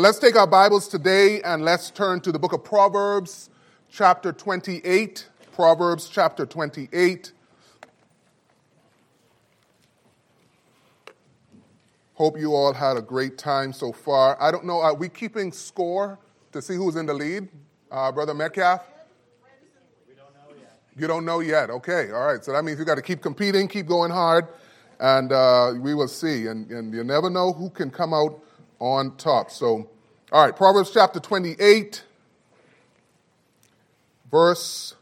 Let's take our Bibles today and let's turn to the book of Proverbs, chapter 28. Proverbs, chapter 28. Hope you all had a great time so far. I don't know, are we keeping score to see who's in the lead? Uh, Brother Metcalf? We don't know yet. You don't know yet. Okay, all right. So that means you got to keep competing, keep going hard, and uh, we will see. And, and you never know who can come out on top. So, all right, Proverbs chapter 28, verse,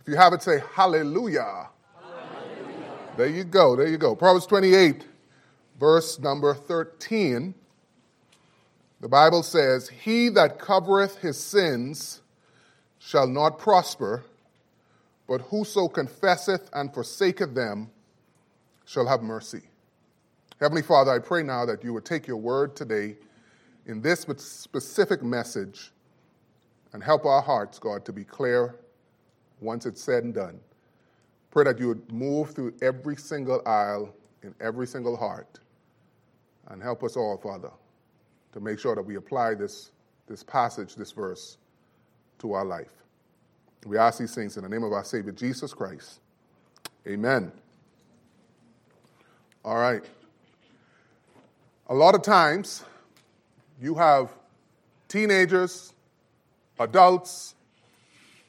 if you have it, say hallelujah. hallelujah. There you go, there you go. Proverbs 28, verse number 13. The Bible says, He that covereth his sins shall not prosper, but whoso confesseth and forsaketh them shall have mercy. Heavenly Father, I pray now that you would take your word today in this specific message and help our hearts, God, to be clear once it's said and done. Pray that you would move through every single aisle in every single heart and help us all, Father, to make sure that we apply this, this passage, this verse, to our life. We ask these things in the name of our Savior, Jesus Christ. Amen. All right. A lot of times, you have teenagers, adults,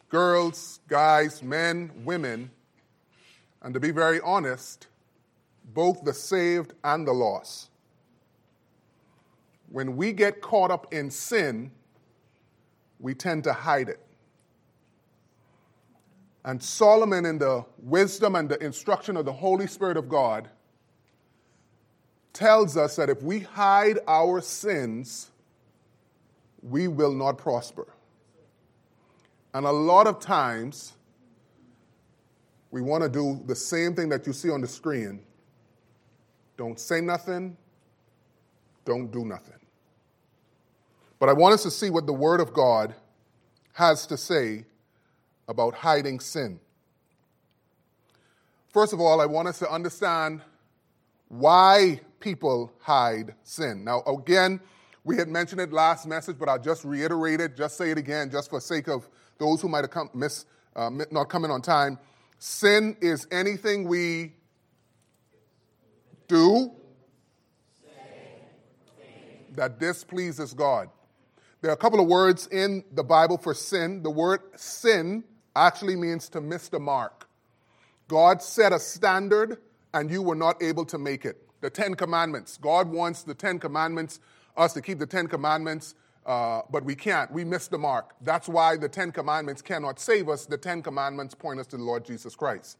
girls, guys, men, women, and to be very honest, both the saved and the lost. When we get caught up in sin, we tend to hide it. And Solomon, in the wisdom and the instruction of the Holy Spirit of God, tells us that if we hide our sins, we will not prosper. And a lot of times, we want to do the same thing that you see on the screen don't say nothing, don't do nothing. But I want us to see what the Word of God has to say about hiding sin. First of all, I want us to understand why people hide sin. Now, again, we had mentioned it last message, but I'll just reiterate it, just say it again, just for sake of those who might have come, miss, uh, not coming on time. Sin is anything we do that displeases God. There are a couple of words in the Bible for sin. The word sin actually means to miss the mark. God set a standard and you were not able to make it. The Ten Commandments. God wants the Ten Commandments, us to keep the Ten Commandments, uh, but we can't. We miss the mark. That's why the Ten Commandments cannot save us. The Ten Commandments point us to the Lord Jesus Christ.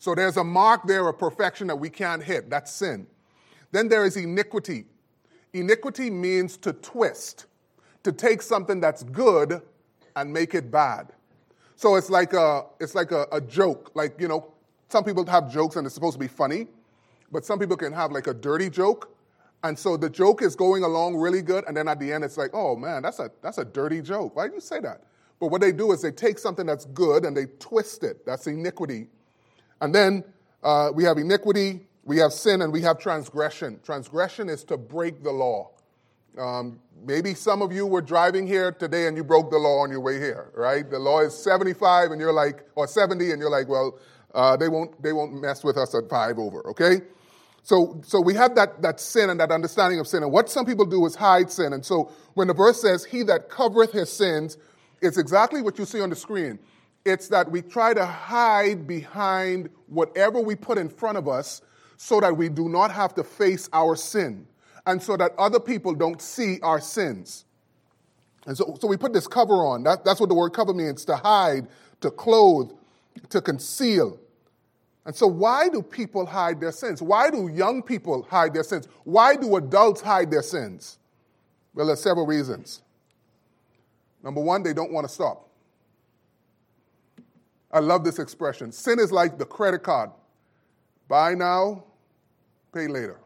So there's a mark there of perfection that we can't hit. That's sin. Then there is iniquity. Iniquity means to twist, to take something that's good and make it bad. So it's like a, it's like a, a joke. Like, you know, some people have jokes and it's supposed to be funny, but some people can have like a dirty joke. And so the joke is going along really good, and then at the end it's like, oh man, that's a that's a dirty joke. Why do you say that? But what they do is they take something that's good and they twist it. That's iniquity. And then uh, we have iniquity, we have sin, and we have transgression. Transgression is to break the law. Um, maybe some of you were driving here today and you broke the law on your way here, right? The law is 75 and you're like, or 70, and you're like, well, uh, they, won't, they won't mess with us at five over, okay? So, so we have that, that sin and that understanding of sin. And what some people do is hide sin. And so when the verse says, He that covereth his sins, it's exactly what you see on the screen. It's that we try to hide behind whatever we put in front of us so that we do not have to face our sin and so that other people don't see our sins. And so, so we put this cover on. That, that's what the word cover means to hide, to clothe, to conceal. And so, why do people hide their sins? Why do young people hide their sins? Why do adults hide their sins? Well, there's several reasons. Number one, they don't want to stop. I love this expression. Sin is like the credit card buy now, pay later.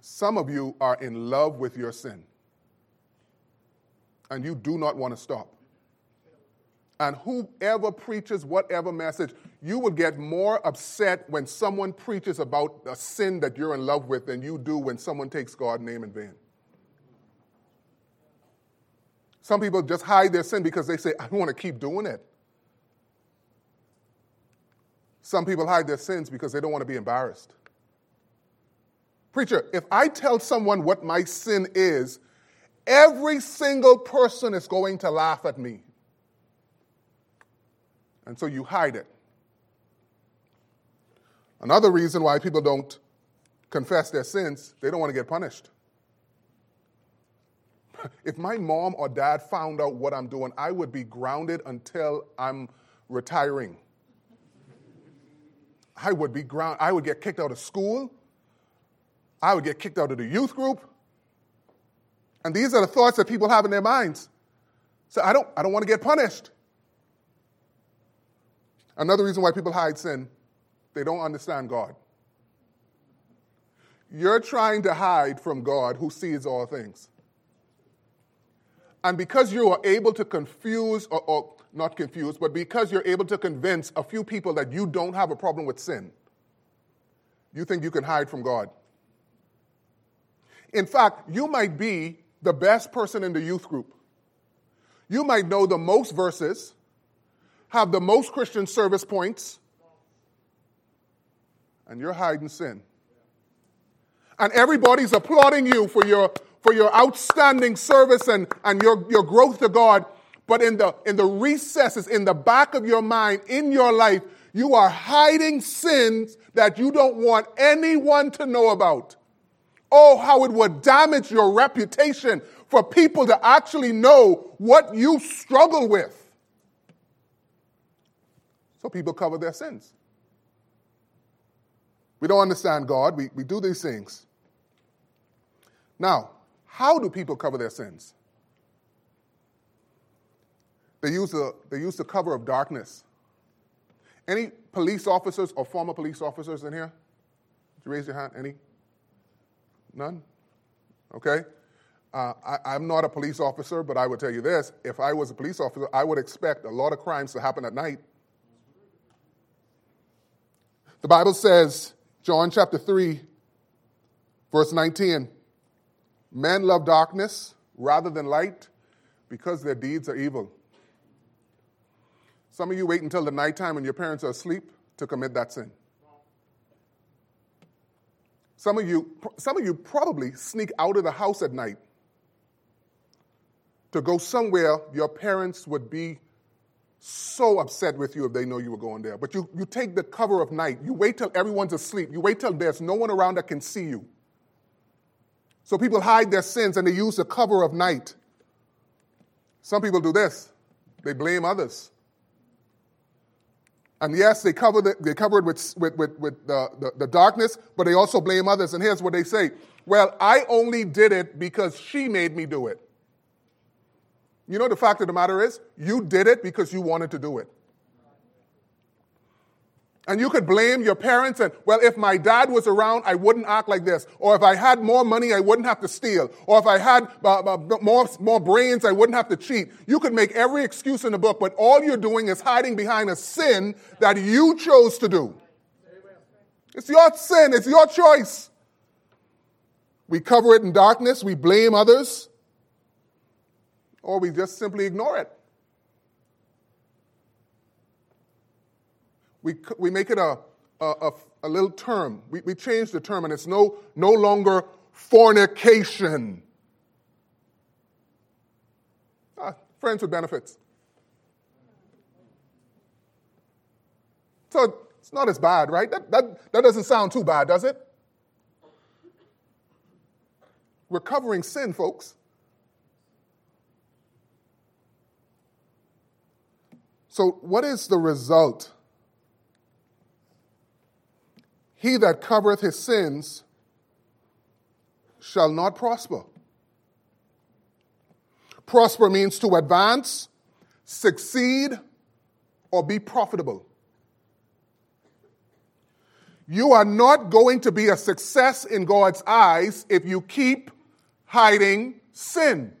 Some of you are in love with your sin, and you do not want to stop. And whoever preaches whatever message, you will get more upset when someone preaches about a sin that you're in love with than you do when someone takes God's name in vain. Some people just hide their sin because they say, I want to keep doing it. Some people hide their sins because they don't want to be embarrassed. Preacher, if I tell someone what my sin is, every single person is going to laugh at me. And so you hide it. Another reason why people don't confess their sins, they don't want to get punished. If my mom or dad found out what I'm doing, I would be grounded until I'm retiring. I would be ground I would get kicked out of school. I would get kicked out of the youth group. And these are the thoughts that people have in their minds. So I don't I don't want to get punished. Another reason why people hide sin, they don't understand God. You're trying to hide from God who sees all things. And because you are able to confuse, or, or, not confuse, but because you're able to convince a few people that you don't have a problem with sin, you think you can hide from God. In fact, you might be the best person in the youth group. You might know the most verses, have the most Christian service points, and you're hiding sin. And everybody's applauding you for your, for your outstanding service and, and your, your growth to God. But in the, in the recesses, in the back of your mind, in your life, you are hiding sins that you don't want anyone to know about. Oh, how it would damage your reputation for people to actually know what you struggle with. So people cover their sins. We don't understand God. We, we do these things. Now, how do people cover their sins? They use the, they use the cover of darkness. Any police officers or former police officers in here? Did you raise your hand? Any? None? Okay. Uh, I, am not a police officer, but I would tell you this if I was a police officer, I would expect a lot of crimes to happen at night. The Bible says, John chapter 3, verse 19, men love darkness rather than light because their deeds are evil. Some of you wait until the nighttime when your parents are asleep to commit that sin. Some of you, some of you probably sneak out of the house at night to go somewhere your parents would be so upset with you if they know you were going there. But you, you take the cover of night. You wait till everyone's asleep. You wait till there's no one around that can see you. So people hide their sins and they use the cover of night. Some people do this. They blame others. And yes, they cover, the, they cover it with, with, with, with the, the, the darkness, but they also blame others. And here's what they say Well, I only did it because she made me do it. You know, the fact of the matter is, you did it because you wanted to do it. And you could blame your parents and, well, if my dad was around, I wouldn't act like this. Or if I had more money, I wouldn't have to steal. Or if I had uh, uh, more, more brains, I wouldn't have to cheat. You could make every excuse in the book, but all you're doing is hiding behind a sin that you chose to do. It's your sin, it's your choice. We cover it in darkness, we blame others, or we just simply ignore it. We, we make it a, a, a, little term. We, we change the term, and it's no, no longer fornication. Ah, friends with benefits. So it's not as bad, right? That, that, that doesn't sound too bad, does it? We're sin, folks. So, what is the result? He that covereth his sins shall not prosper. Prosper means to advance, succeed, or be profitable. You are not going to be a success in God's eyes if you keep hiding sin.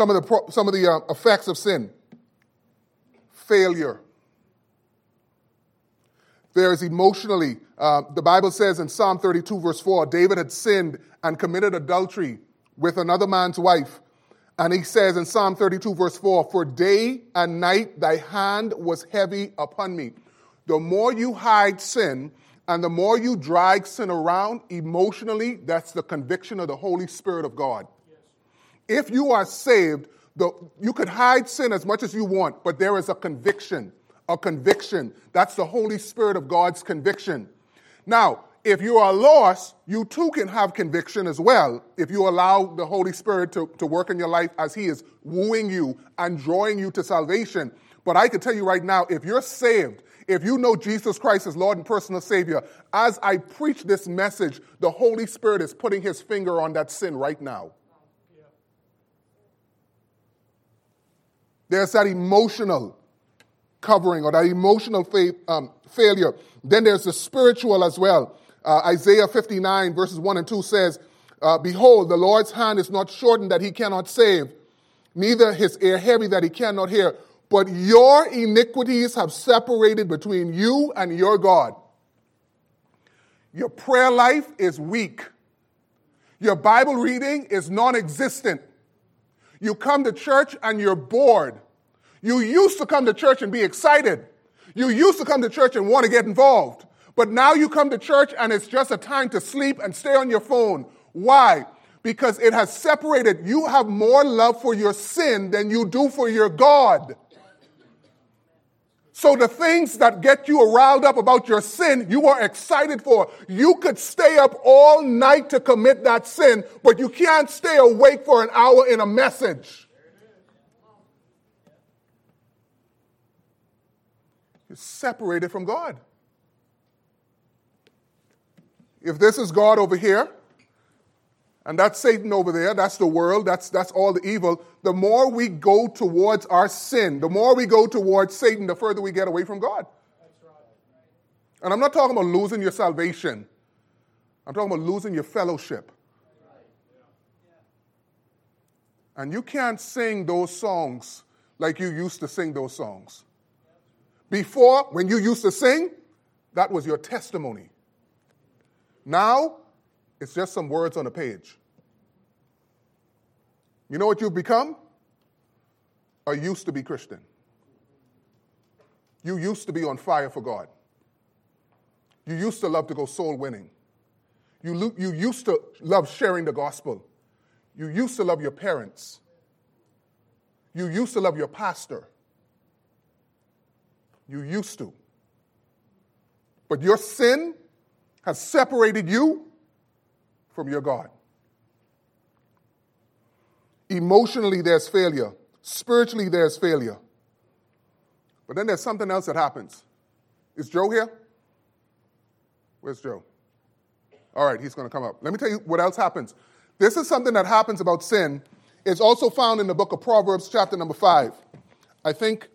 Some of the, some of the uh, effects of sin failure. There's emotionally, uh, the Bible says in Psalm 32, verse 4, David had sinned and committed adultery with another man's wife. And he says in Psalm 32, verse 4 For day and night thy hand was heavy upon me. The more you hide sin and the more you drag sin around emotionally, that's the conviction of the Holy Spirit of God. If you are saved, the, you could hide sin as much as you want, but there is a conviction. A conviction. That's the Holy Spirit of God's conviction. Now, if you are lost, you too can have conviction as well if you allow the Holy Spirit to, to work in your life as He is wooing you and drawing you to salvation. But I can tell you right now, if you're saved, if you know Jesus Christ as Lord and personal Savior, as I preach this message, the Holy Spirit is putting His finger on that sin right now. There's that emotional covering or that emotional fa- um, failure. Then there's the spiritual as well. Uh, Isaiah 59, verses 1 and 2 says, uh, Behold, the Lord's hand is not shortened that he cannot save, neither his ear heavy that he cannot hear. But your iniquities have separated between you and your God. Your prayer life is weak. Your Bible reading is non existent. You come to church and you're bored. You used to come to church and be excited. You used to come to church and want to get involved. But now you come to church and it's just a time to sleep and stay on your phone. Why? Because it has separated. You have more love for your sin than you do for your God. So the things that get you riled up about your sin, you are excited for. You could stay up all night to commit that sin, but you can't stay awake for an hour in a message. You're separated from God. If this is God over here, and that's Satan over there, that's the world, that's, that's all the evil, the more we go towards our sin, the more we go towards Satan, the further we get away from God. And I'm not talking about losing your salvation, I'm talking about losing your fellowship. And you can't sing those songs like you used to sing those songs. Before, when you used to sing, that was your testimony. Now, it's just some words on a page. You know what you've become? A used to be Christian. You used to be on fire for God. You used to love to go soul winning. You, lo- you used to love sharing the gospel. You used to love your parents. You used to love your pastor. You used to. But your sin has separated you from your God. Emotionally, there's failure. Spiritually, there's failure. But then there's something else that happens. Is Joe here? Where's Joe? All right, he's going to come up. Let me tell you what else happens. This is something that happens about sin. It's also found in the book of Proverbs, chapter number five. I think,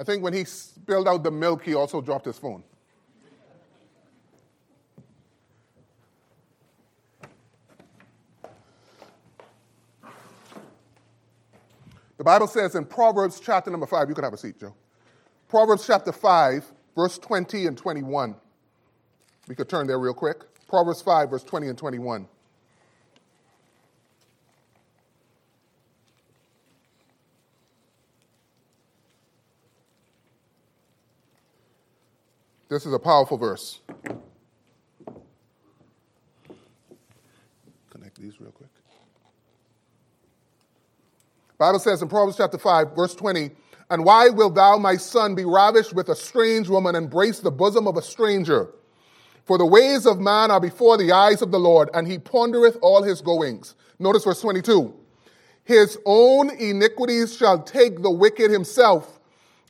I think when he spilled out the milk, he also dropped his phone. The Bible says in Proverbs chapter number 5, you can have a seat, Joe. Proverbs chapter 5, verse 20 and 21. We could turn there real quick. Proverbs 5, verse 20 and 21. This is a powerful verse. Connect these real quick. Bible says in Proverbs chapter 5, verse 20, And why wilt thou, my son, be ravished with a strange woman, embrace the bosom of a stranger? For the ways of man are before the eyes of the Lord, and he pondereth all his goings. Notice verse 22. His own iniquities shall take the wicked himself,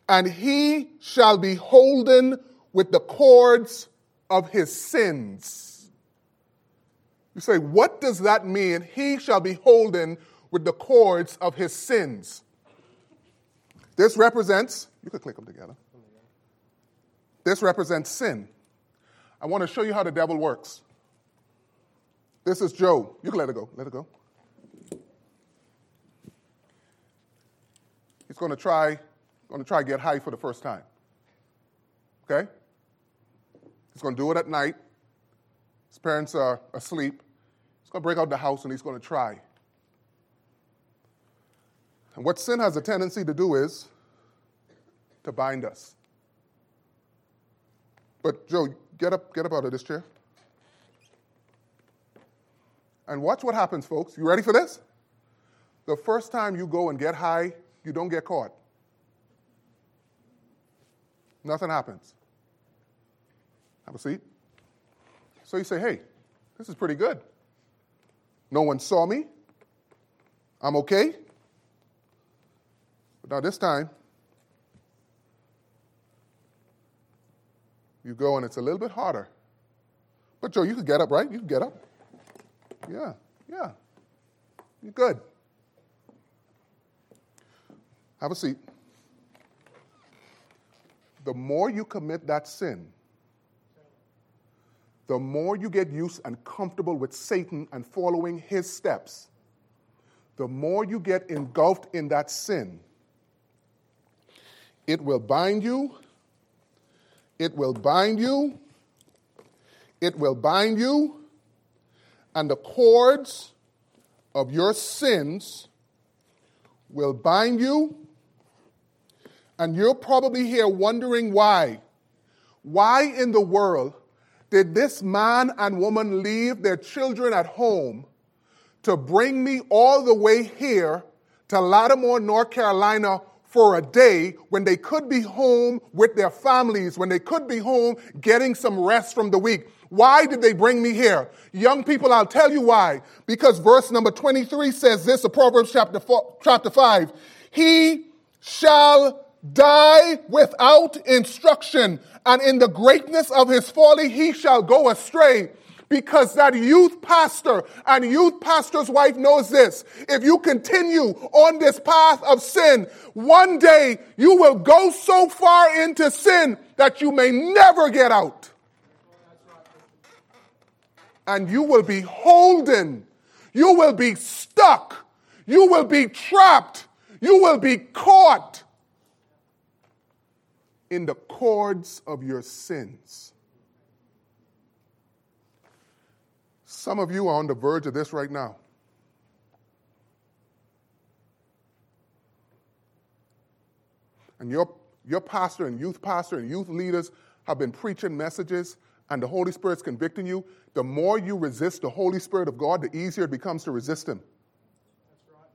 and he shall be holden with the cords of his sins. You say, what does that mean? He shall be holden with the cords of his sins. This represents, you could click them together. This represents sin. I want to show you how the devil works. This is Joe. You can let it go. Let it go. He's going to try, going to try get high for the first time. Okay? He's going to do it at night. His parents are asleep. He's going to break out the house and he's going to try And what sin has a tendency to do is to bind us. But Joe, get up, get up out of this chair. And watch what happens, folks. You ready for this? The first time you go and get high, you don't get caught. Nothing happens. Have a seat. So you say, hey, this is pretty good. No one saw me. I'm okay. But now this time, you go and it's a little bit harder. But Joe, you could get up, right? You can get up. Yeah, yeah. You're good. Have a seat. The more you commit that sin, the more you get used and comfortable with Satan and following his steps, the more you get engulfed in that sin, it will bind you, it will bind you, it will bind you, and the cords of your sins will bind you. And you're probably here wondering why. Why in the world did this man and woman leave their children at home to bring me all the way here to Lattimore, North Carolina for a day when they could be home with their families, when they could be home getting some rest from the week? Why did they bring me here? Young people, I'll tell you why. Because verse number 23 says this of Proverbs chapter, four, chapter 5. He shall die without instruction, and in the greatness of his folly he shall go astray. Because that youth pastor and youth pastor's wife knows this. If you continue on this path of sin, one day you will go so far into sin that you may never get out and you will be holden. You will be stuck. You will be trapped. You will be caught in the cords of your sins. Some of you are on the verge of this right now. And your, your pastor and youth pastor and youth leaders have been preaching messages and the Holy Spirit's convicting you, the more you resist the Holy Spirit of God, the easier it becomes to resist Him. Right.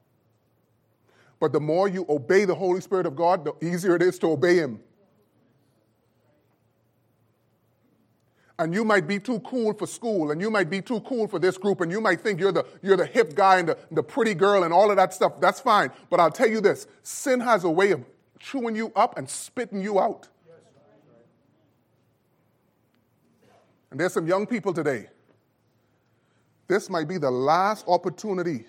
But the more you obey the Holy Spirit of God, the easier it is to obey Him. And you might be too cool for school, and you might be too cool for this group, and you might think you're the, you're the hip guy and the, the pretty girl and all of that stuff. That's fine. But I'll tell you this sin has a way of chewing you up and spitting you out. And there's some young people today. This might be the last opportunity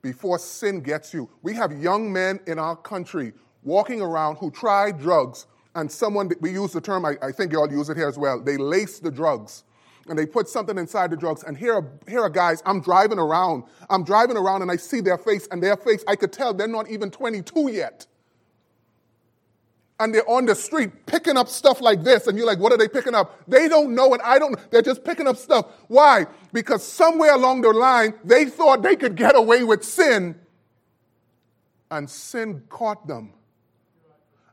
before sin gets you. We have young men in our country walking around who try drugs, and someone, we use the term, I, I think you all use it here as well, they lace the drugs. And they put something inside the drugs. And here are, here are guys, I'm driving around. I'm driving around and I see their face, and their face, I could tell they're not even 22 yet and they're on the street picking up stuff like this, and you're like, what are they picking up? They don't know, and I don't. They're just picking up stuff. Why? Because somewhere along the line, they thought they could get away with sin, and sin caught them.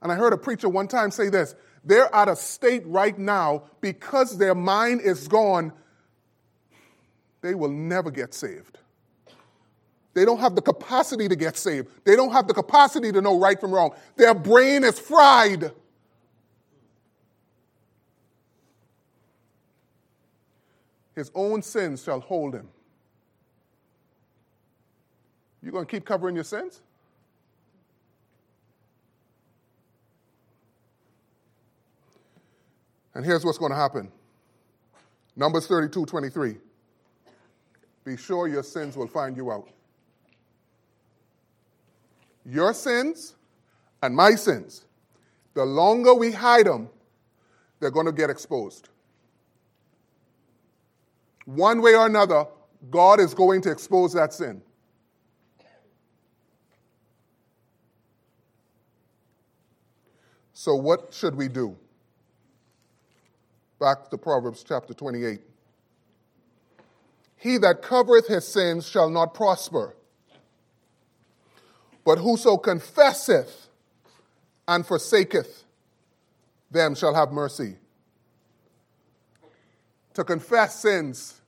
And I heard a preacher one time say this they're out of state right now because their mind is gone, they will never get saved. They don't have the capacity to get saved. They don't have the capacity to know right from wrong. Their brain is fried. His own sins shall hold him. You going to keep covering your sins? And here's what's going to happen Numbers 32 23. Be sure your sins will find you out your sins and my sins, the longer we hide them, they're going to get exposed. One way or another, God is going to expose that sin. So, what should we do? Back to Proverbs chapter 28. He that covereth his sins shall not prosper But whoso confesseth and forsaketh them shall have mercy. To confess sins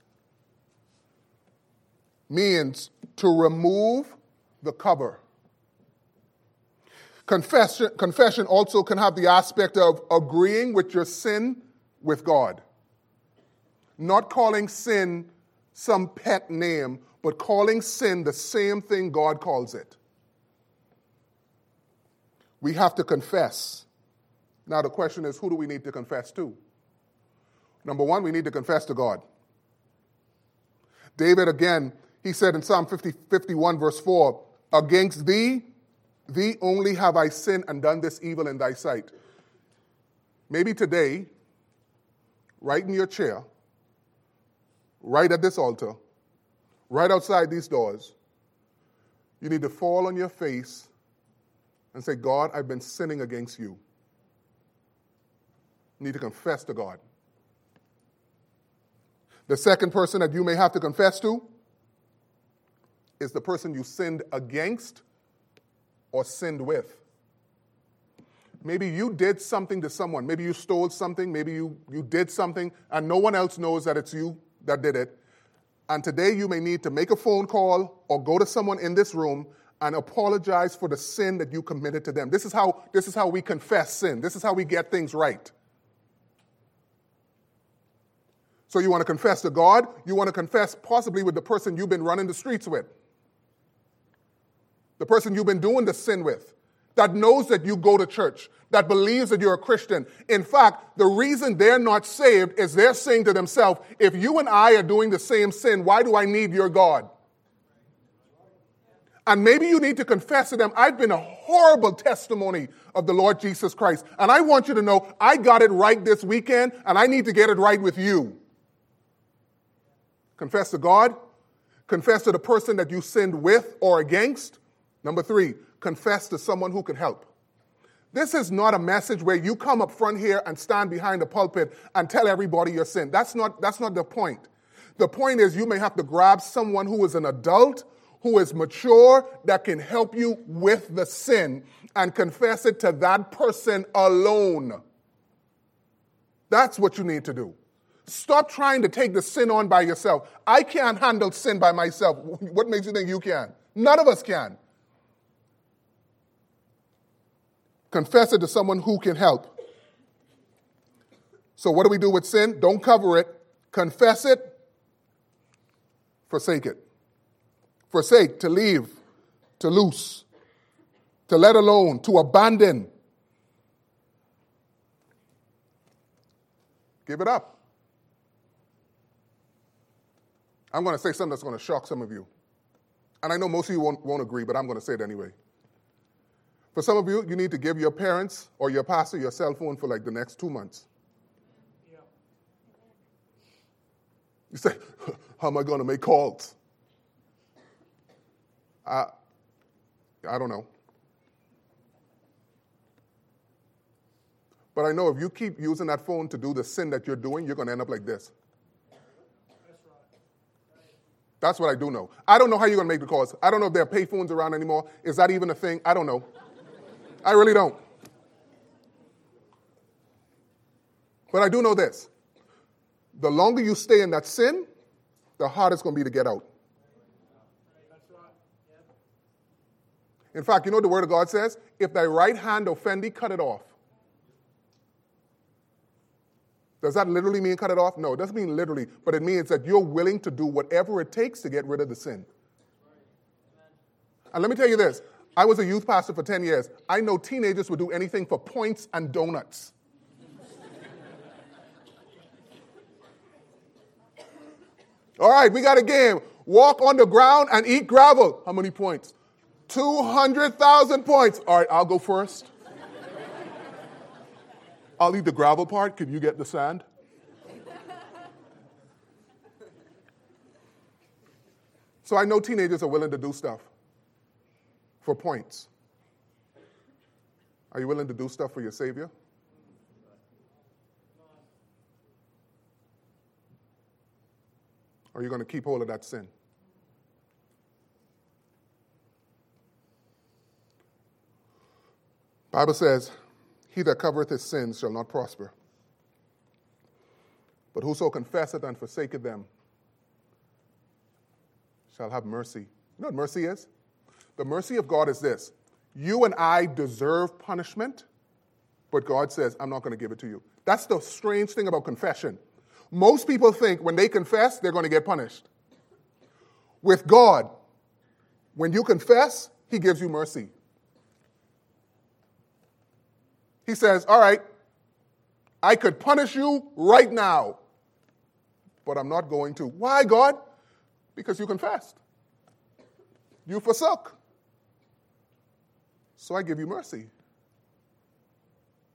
means to remove the cover. Confession, confession also can have the aspect of agreeing with your sin with God. Not calling sin some pet name, but calling sin the same thing God calls it. We have to confess. Now, the question is who do we need to confess to? Number one, we need to confess to God. David, again, he said in Psalm 50, 51, verse 4, Against thee, thee only have I sinned and done this evil in thy sight. Maybe today, right in your chair, right at this altar, right outside these doors, you need to fall on your face and say, God, I've been sinning against you. You need to confess to God. The second person that you may have to confess to is the person you sinned against or sinned with. Maybe you did something to someone. Maybe you stole something. Maybe you, you did something, and no one else knows that it's you that did it. And today you may need to make a phone call or go to someone in this room and apologize for the sin that you committed to them. This is how, this is how we confess sin. This is how we get things right. So you want to confess to God, you want to confess possibly with the person you've been running the streets with, the person you've been doing the sin with, that knows that you go to church, that believes that you're a Christian. In fact, the reason they're not saved is they're saying to themselves, if you and I are doing the same sin, why do I need your God? And maybe you need to confess to them, I've been a horrible testimony of the Lord Jesus Christ. And I want you to know I got it right this weekend, and I need to get it right with you. Confess to God, confess to the person that you sinned with or against. Number three, confess to someone who can help. This is not a message where you come up front here and stand behind the pulpit and tell everybody your sin. That's not, that's not the point. The point is you may have to grab someone who is an adult who is mature that can help you with the sin and confess it to that person alone. That's what you need to do. Stop trying to take the sin on by yourself. I can't handle sin by myself. What makes you think you can? None of us can. Confess it to someone who can help. So, what do we do with sin? Don't cover it, confess it, forsake it forsake, to leave, to loose, to let alone, to abandon. Give it up. I'm going to say something that's going to shock some of you. And I know most of you won't, won't agree, but I'm going to say it anyway. For some of you, you need to give your parents or your pastor your cell phone for like the next two months. You say, How am I going to make calls? I, I don't know. But I know if you keep using that phone to do the sin that you're doing, you're going to end up like this. That's what I do know. I don't know how you're going to make the calls. I don't know if there are pay phones around anymore. Is that even a thing? I don't know. I really don't. But I do know this the longer you stay in that sin, the harder it's going to be to get out. In fact, you know what the Word of God says? If thy right hand offend thee, cut it off. Does that literally mean cut it off? No, it doesn't mean literally, but it means that you're willing to do whatever it takes to get rid of the sin. And let me tell you this I was a youth pastor for 10 years. I know teenagers would do anything for points and donuts. All right, we got a game. Walk on the ground and eat gravel. How many points? 200,000 points. All right, I'll go first. I'll eat the gravel part. Can you get the sand? So I know teenagers are willing to do stuff for points. Are you willing to do stuff for your Savior? Or are you going to keep hold of that sin? Bible says, He that covereth his sins shall not prosper. But whoso confesseth and forsaketh them shall have mercy. You know what mercy is? The mercy of God is this you and I deserve punishment, but God says, I'm not going to give it to you. That's the strange thing about confession. Most people think when they confess, they're going to get punished. With God, when you confess, He gives you mercy. He says, All right, I could punish you right now, but I'm not going to. Why, God? Because you confessed. You forsook. So I give you mercy.